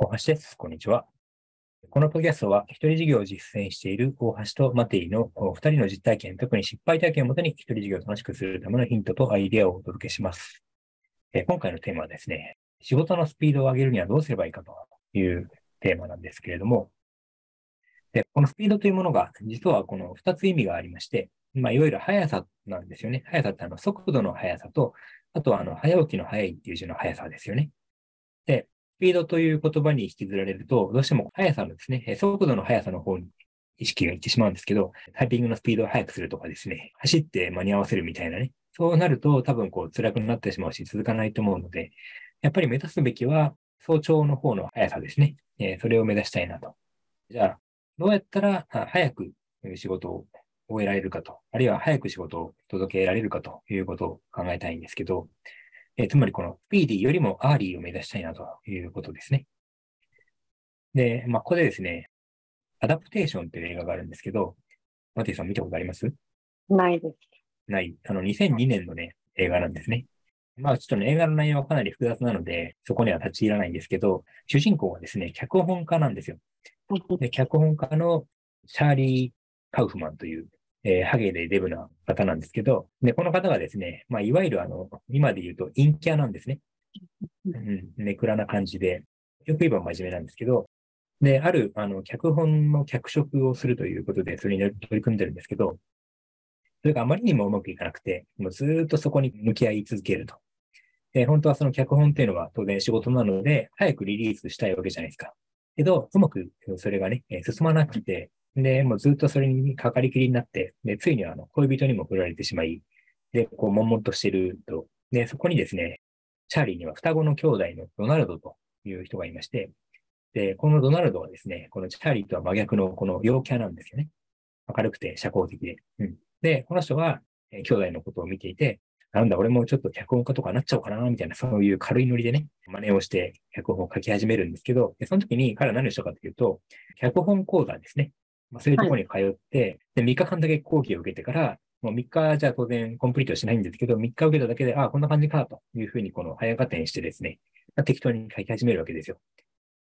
大橋です。こんにちは。このポッドキャストは、一人事業を実践している大橋とマテイの二人の実体験、特に失敗体験をもとに一人事業を楽しくするためのヒントとアイデアをお届けします。え今回のテーマはですね、仕事のスピードを上げるにはどうすればいいかというテーマなんですけれども、でこのスピードというものが、実はこの二つ意味がありまして、まあ、いわゆる速さなんですよね。速さってあの速度の速さと、あとはあの早起きの早いっていう字の速さですよね。で、ピードという言葉に引きずられると、どうしても速さのですね、速度の速さの方に意識がいってしまうんですけど、タイピングのスピードを速くするとかですね、走って間に合わせるみたいなね、そうなると多分こう辛くなってしまうし続かないと思うので、やっぱり目指すべきは早朝の方の速さですね。えー、それを目指したいなと。じゃあ、どうやったら早く仕事を終えられるかと、あるいは早く仕事を届けられるかということを考えたいんですけど、えー、つまりこのスピーディーよりも early を目指したいなということですね。で、まあ、ここでですね、 Adaptation っていう映画があるんですけど、マティさん見たことあります？ないです。ない。あの、2002年のね、映画なんですね。まあ、ちょっとね、映画の内容はかなり複雑なので、そこには立ち入らないんですけど、主人公はですね、脚本家なんですよ。で、脚本家のチャーリー・カウフマンという、えー、ハゲでデブな方なんですけど、で、この方がですね、まあ、いわゆるあの、今で言うと陰キャなんですね。うん、ネクラな感じで、よく言えば真面目なんですけど、で、ある、あの、脚本の脚色をするということで、それに取り組んでるんですけど、それがあまりにもうまくいかなくて、もうずっとそこに向き合い続けると。で、本当はその脚本っていうのは当然仕事なので、早くリリースしたいわけじゃないですか。けど、うまくそれがね、進まなくて、で、もうずっとそれにかかりきりになって、で、ついにあの、恋人にも振られてしまい、で、こう、悶々としてると。で、そこにですね、チャーリーには双子の兄弟のドナルドという人がいまして、で、このドナルドはですね、このチャーリーとは真逆のこの陽キャなんですよね。明るくて社交的で。うん。で、この人は、え、兄弟のことを見ていて、なんだ、俺もちょっと脚本家とかなっちゃおうかな、みたいな、そういう軽いノリでね、真似をして脚本を書き始めるんですけど、その時に彼は何をしたかというと、脚本講座ですね。まあ、そういうところに通って、はい、で、3日間だけ講義を受けてから、もう3日じゃ当然コンプリートしないんですけど、3日受けただけで、ああ、こんな感じか、というふうにこの早合点してですね、まあ、適当に書き始めるわけですよ。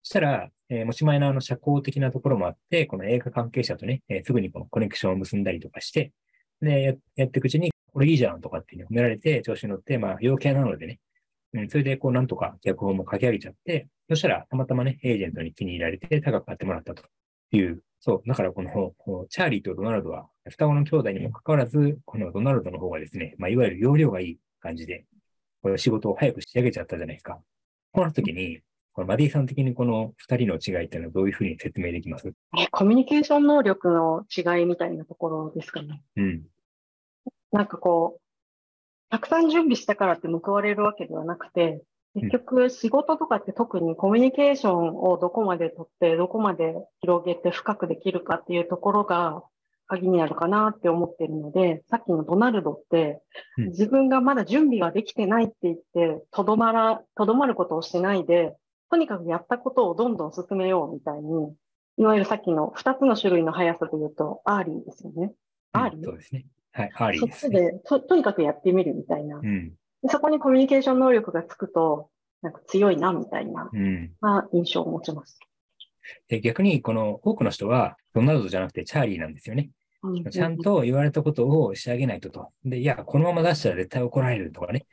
そしたら、えー、持ち前のあの社交的なところもあって、この映画関係者とね、えー、すぐにこのコネクションを結んだりとかして、で、ややっていくうちに、これいいじゃんとかっていうのを褒められて、調子に乗って、まあ、陽キャなのでね、うん、それでこう、なんとか脚本も書き上げちゃって、そしたら、たまたまね、エージェントに気に入られて、高く買ってもらったという、そう、だからこの、チャーリーとドナルドは、双子の兄弟にもかかわらず、このドナルドの方がですね、まあ、いわゆる容量がいい感じで、これ仕事を早く仕上げちゃったじゃないですか。この時に、このマディさん的にこの二人の違いっていうのはどういうふうに説明できます？コミュニケーション能力の違いみたいなところですかね。うん。なんかこう、たくさん準備したからって報われるわけではなくて、結局仕事とかって特にコミュニケーションをどこまで取って、どこまで広げて深くできるかっていうところが鍵になるかなって思ってるので、さっきのドナルドって、自分がまだ準備ができてないって言って、とどまら、とどまることをしないで、とにかくやったことをどんどん進めようみたいに、いわゆるさっきの2つの種類の速さで言うと、 early ですよね。 early、うん、そうですね。はい、 early です、ね、そっちでと、とにかくやってみるみたいな。うん、そこにコミュニケーション能力がつくと、なんか強いな、みたいな、うん、まあ、印象を持ちます。で逆に、この多くの人は、ドナルドじゃなくてチャーリーなんですよね。ちゃんと言われたことを仕上げないとと。で、いや、このまま出したら絶対怒られるとかね。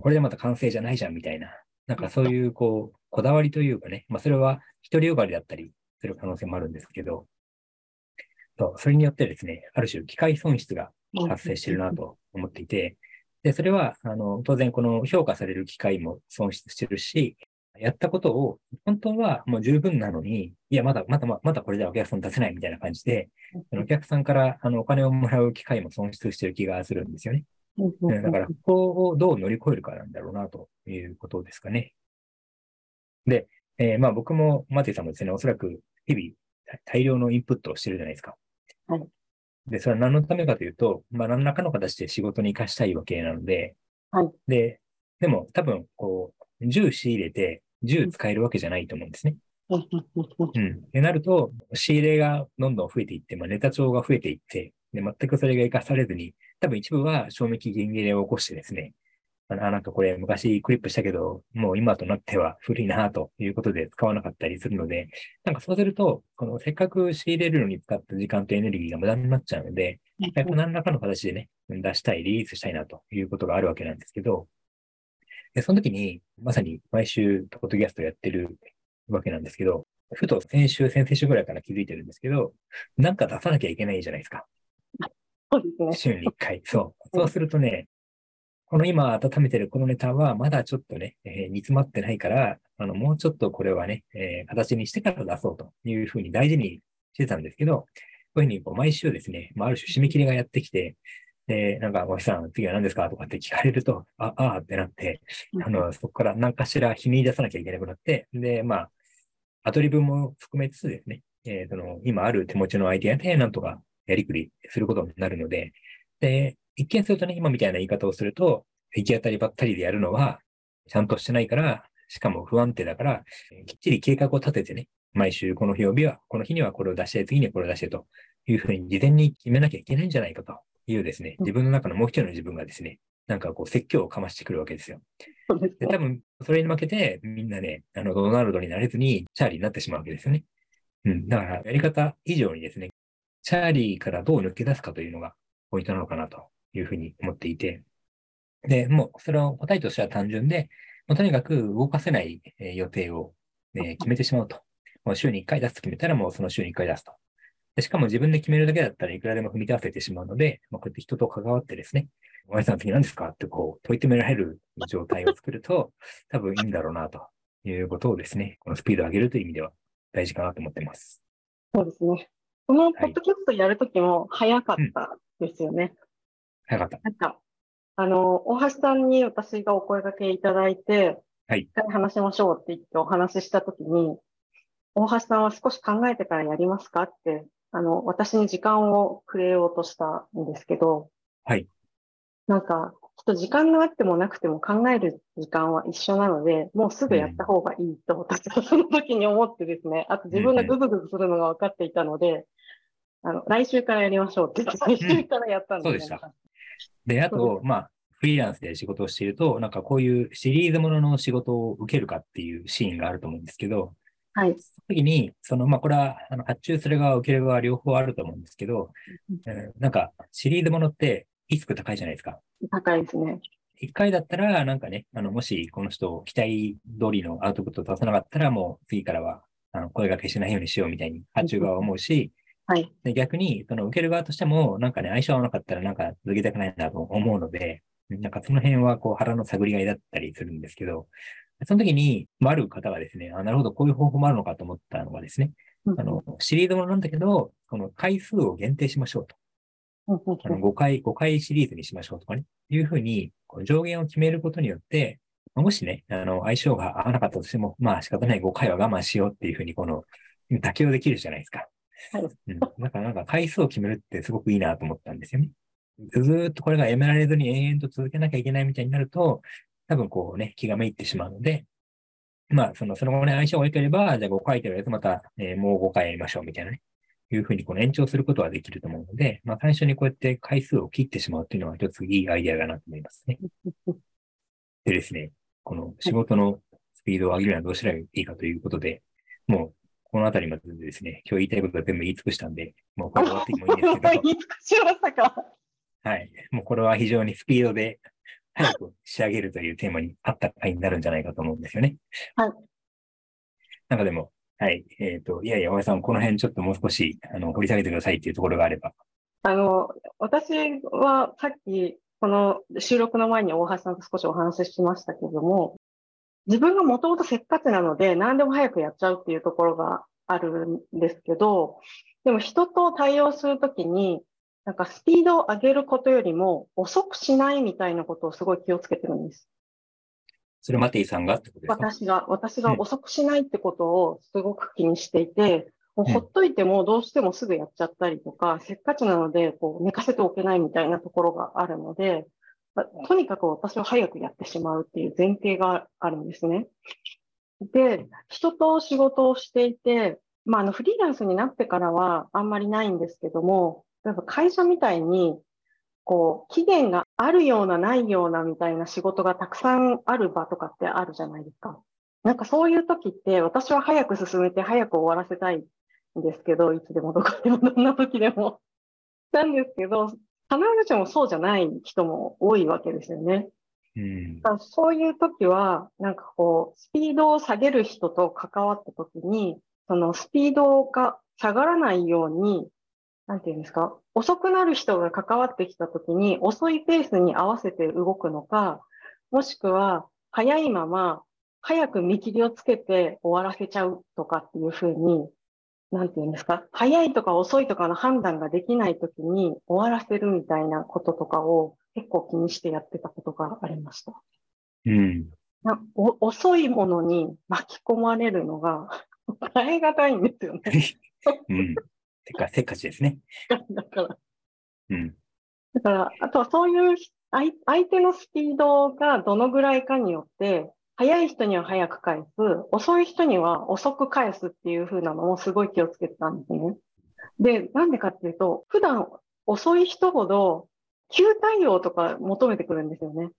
これでまた完成じゃないじゃんみたいな。なんかそういう、こう、こだわりというかね。まあ、それは独りよがりだったりする可能性もあるんですけど、とそれによってですね、ある種機械損失が発生しているなと思っていて、で、それは、あの、当然この評価される機会も損失してるし、やったことを本当はもう十分なのに、いや、まだ、まだ、まだこれではお客さん出せないみたいな感じで、お客さんからあのお金をもらう機会も損失してる気がするんですよね。だから、ここをどう乗り越えるかなんだろうな、ということですかね。で、えー、まあ僕も、マティさんもですね、おそらく日々大量のインプットをしてるじゃないですか。はい。で、それは何のためかというと、まあ何らかの形で仕事に活かしたいわけなので、はい。で、でも多分、こう、10仕入れて、10使えるわけじゃないと思うんですね。うん。でなると、仕入れがどんどん増えていって、まあ、ネタ帳が増えていって、で、全くそれが活かされずに、多分一部は賞味期限切れを起こしてですね、あなんかこれ昔クリップしたけど、もう今となっては古いなということで使わなかったりするので、なんかそうすると、このせっかく仕入れるのに使った時間とエネルギーが無駄になっちゃうので、何らかの形でね、出したい、リリースしたいなということがあるわけなんですけど、でその時に、まさに毎週、ポッドキャストやってるわけなんですけど、ふと先週、先々週ぐらいから気づいてるんですけど、なんか出さなきゃいけないじゃないですか。そうですね。週に1回。そう。そうするとね、この今温めてるこのネタはまだちょっとね、えー、煮詰まってないから、あの、もうちょっとこれはね、えー、形にしてから出そうというふうに大事にしてたんですけど、こういうふうにこう毎週ですね、まあ、ある種締め切りがやってきて、で、なんか、おひさん、次は何ですか？とかって聞かれると、あ、ああってなって、あの、そこから何かしらひねり出さなきゃいけなくなって、で、まあ、アドリブも含めつつですね、えー、その、今ある手持ちのアイディアでなんとかやりくりすることになるので、で、一見するとね、今みたいな言い方をすると、行き当たりばったりでやるのは、ちゃんとしてないから、しかも不安定だから、きっちり計画を立ててね、毎週この曜日は、この日にはこれを出して、次にはこれを出してというふうに事前に決めなきゃいけないんじゃないかというですね、自分の中のもう一人の自分がですね、なんかこう説教をかましてくるわけですよ。で多分、それに負けて、みんなね、あの、ドナルドになれずに、チャーリーになってしまうわけですよね。うん。だから、やり方以上にですね、チャーリーからどう抜け出すかというのがポイントなのかなというふうに思っていて、で、もう、それを答えとしては単純で、もうとにかく動かせない予定を、ね、決めてしまうと。もう週に1回出すと決めたらもうその週に1回出すと。でしかも自分で決めるだけだったらいくらでも踏み出せてしまうので、まあ、こうやって人と関わってですね、お前さん次何ですか？ってこう問い詰められる状態を作ると 多分いいんだろうなということをですね、このスピードを上げるという意味では大事かなと思ってます。そうですね。このポッドキャストやるときも早かったですよね。はい、早かった。なんか、あの、大橋さんに私がお声掛けいただいて、はい。一回話しましょうって言ってお話ししたときに、大橋さんは少し考えてからやりますかって、あの、私に時間をくれようとしたんですけど、はい。なんか、きっと時間があってもなくても考える時間は一緒なので、もうすぐやった方がいいと、私はその時に思ってですね、あと自分がグズグズするのが分かっていたので、あの、来週からやりましょうって言って、来週からやったんです、そうでした。で、あと、まあ、フリーランスで仕事をしていると、なんかこういうシリーズものの仕事を受けるかっていうシーンがあると思うんですけど、はい。その時に、その、まあ、これは、あの、発注する側、受ける側、両方あると思うんですけど、えー、なんか、シリーズものってリスク高いじゃないですか。高いですね。一回だったら、なんかね、あの、もしこの人、期待通りのアウトプットを出さなかったら、もう次からは、あの、声がけしないようにしようみたいに発注側は思うし、はい。で、逆に、その受ける側としても、なんかね、相性合わなかったらなんか続けたくないなと思うので、なんかその辺はこう腹の探り合いだったりするんですけど、その時に、ある方がですね、あ、なるほど、こういう方法もあるのかと思ったのがですね、あの、シリーズものなんだけど、この回数を限定しましょうと。あの5回、5回シリーズにしましょうとかね、いうふうに、上限を決めることによって、もしね、あの、相性が合わなかったとしても、まあ仕方ない5回は我慢しようっていうふうに、この、妥協できるじゃないですか。うん。だからなんか回数を決めるってすごくいいなと思ったんですよね。ずっとこれがやめられずに延々と続けなきゃいけないみたいになると、多分こうね、気がめいってしまうので、まあ、その、その後ね、相性が良ければ、じゃあ5回とりあえずまた、えー、もう5回やりましょうみたいなね、いうふうにこの延長することはできると思うので、まあ、最初にこうやって回数を切ってしまうっていうのは一ついいアイデアだなと思いますね。でですね、この仕事のスピードを上げるにはどうしたらいいかということで、もうこのあたりまでですね、今日言いたいことは全部言い尽くしたんで、もうこれ終わってもいいんですけど。言い尽くしましたか。はい。もうこれは非常にスピードで早く仕上げるというテーマに合った回になるんじゃないかと思うんですよね。はい。なんかでも、はい。えっ、ー、と、いやいや、大江さん、この辺ちょっともう少し、あの、掘り下げてくださいっていうところがあれば。あの、私はさっき、この収録の前に大橋さんと少しお話ししましたけども、自分がもともとせっかちなので、何でも早くやっちゃうっていうところがあるんですけど、でも人と対応するときに、なんかスピードを上げることよりも遅くしないみたいなことをすごい気をつけてるんです。それマティさんがってことですか？私が、私が遅くしないってことをすごく気にしていて、もうほっといてもどうしてもすぐやっちゃったりとか、せっかちなのでこう寝かせておけないみたいなところがあるので、とにかく私は早くやってしまうっていう前提があるんですね。で、人と仕事をしていて、まあ、あの、フリーランスになってからはあんまりないんですけども、例えば会社みたいに、こう、期限があるようなないようなみたいな仕事がたくさんある場とかってあるじゃないですか。なんかそういう時って私は早く進めて早く終わらせたいんですけど、いつでもどこでもどんな時でも。なんですけど、必ずしもそうじゃない人も多いわけですよね。うん。そういう時は、なんかこう、スピードを下げる人と関わった時に、そのスピードが下がらないように、なんていうんですか、遅くなる人が関わってきた時に、遅いペースに合わせて動くのか、もしくは、早いまま、早く見切りをつけて終わらせちゃうとかっていうふうに、なんていうんですか、早いとか遅いとかの判断ができない時に終わらせるみたいなこととかを結構気にしてやってたことがありました。うん。なお遅いものに巻き込まれるのが 耐え難いんですよね。うん。せっか、せっかちですね。だから、うん。だから、あとはそういう相相手のスピードがどのぐらいかによって、早い人には早く返す、遅い人には遅く返すっていう風なのもすごい気をつけてたんですね。で、なんでかっていうと、普段遅い人ほど急対応とか求めてくるんですよね。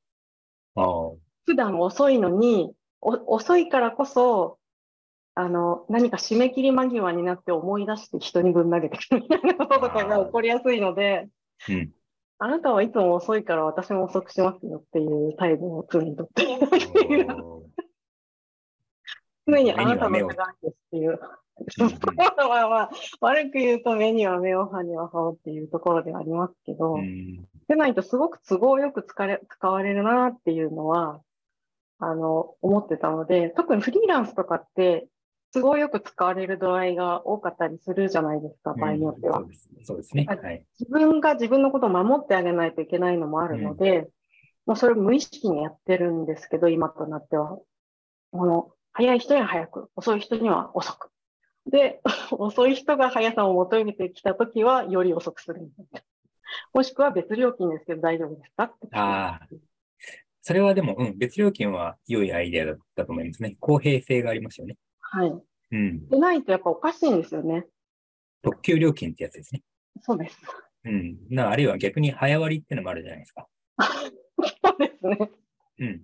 ああ。普段遅いのに、お遅いからこそ、あの、何か締め切り間際になって思い出して人にぶん投げてくるみたいなこととかが起こりやすいので、うん。あなたはいつも遅いから私も遅くしますよっていう態度を常にとっていていう、おー常にあなたの手がですっていう。まあまあ、悪く言うと目には目を歯には歯をっていうところではありますけど、うん。でないとすごく都合よく使れ使われるなっていうのは、あの、思ってたので、特にフリーランスとかって、都合よく使われる度合いが多かったりするじゃないですか、場合によってはそう。ですそうですね。あはい。自分が自分のことを守ってあげないといけないのもあるので、もうそれを無意識にやってるんですけど、今となっては。この、早い人には早く、遅い人には遅く。で、遅い人が速さを求めてきたときは、より遅くするみたいな。もしくは別料金ですけど大丈夫ですかってああそれはでも、うん、別料金は良いアイデアだったと思いますね。公平性がありますよね。はい。うん。でないとやっぱおかしいんですよね。特急料金ってやつですね。そうです。うん。なあるいは逆に早割りってのもあるじゃないですか。そうですね。うん。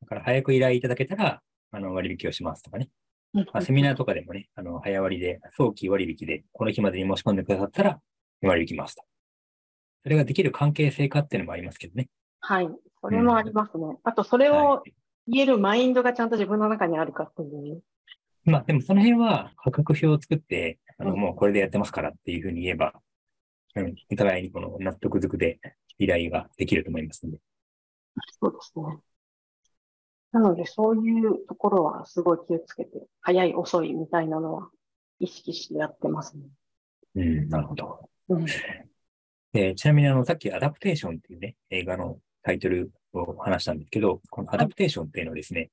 だから早く依頼いただけたら、あの、割引をしますとかね。まあ、セミナーとかでもね、あの、早割りで、早期割引で、この日までに申し込んでくださったら、割引ますと。それができる関係性化っていうのもありますけどね。はい。それもありますね。あと、それをはい。言えるマインドがちゃんと自分の中にあるかっていう。まあ、でもその辺は価格表を作って、あの、うんもうこれでやってますからっていうふうに言えば、うん、お互いにこの納得づくで依頼ができると思いますので。そうですね。なので、そういうところはすごい気をつけて、早い、遅いみたいなのは意識してやってますね。うん、なるほど。うん。で、ちなみにあの、さっき Adaptation っていうね、映画のタイトルを話したんですけど、この Adaptation っていうのはですね、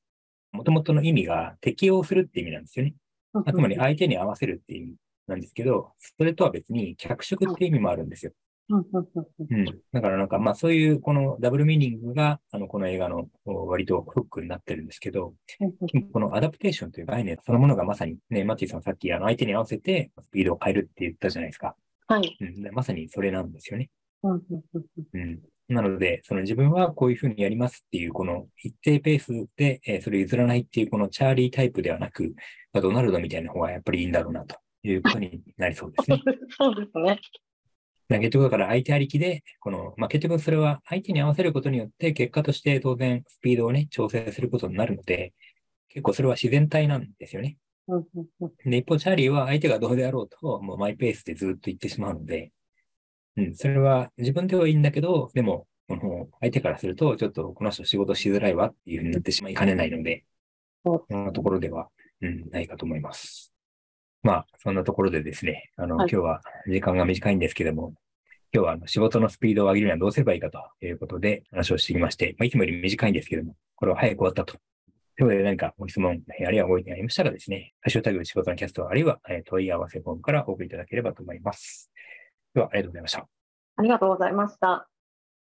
もともとの意味が適応するって意味なんですよね。まあつまり相手に合わせるっていう意味なんですけど、それとは別に脚色って意味もあるんですよ。うん。だからなんか、まあそういうこのダブルミーニングが、あの、この映画のお割とフックになってるんですけど、うんこのアダプテーションという概念そのものがまさにね、マッティさんさっきあの相手に合わせてスピードを変えるって言ったじゃないですか。はい。うん。でまさにそれなんですよね。うん。なので、その自分はこういうふうにやりますっていう、この一定ペースで、えーそれ譲らないっていう、このチャーリータイプではなく、まあドナルドみたいな方がやっぱりいいんだろうなということになりそうですね。そうですね。だ結局だから相手ありきで、この、まあ、結局それは相手に合わせることによって、結果として当然スピードをね、調整することになるので、結構それは自然体なんですよね。で、一方、チャーリーは相手がどうであろうと、もうマイペースでずっと行ってしまうので、うん、それは自分ではいいんだけど、でも、この相手からすると、ちょっとこの人仕事しづらいわっていうふうになってしまいかねないので、そんなところでは、うん、ないかと思います。まあ、そんなところでですね、あの、はい今日は時間が短いんですけども、今日はあの仕事のスピードを上げるにはどうすればいいかということで話をしてきまして、まあ、いつもより短いんですけども、これは早く終わったと。ということで何かご質問、えーあるいはご意見ありましたらですね、ハッシュタグ仕事のキャスト、あるいはえー問い合わせフォームからお送りいただければと思います。では、ありがとうございました。ありがとうございました。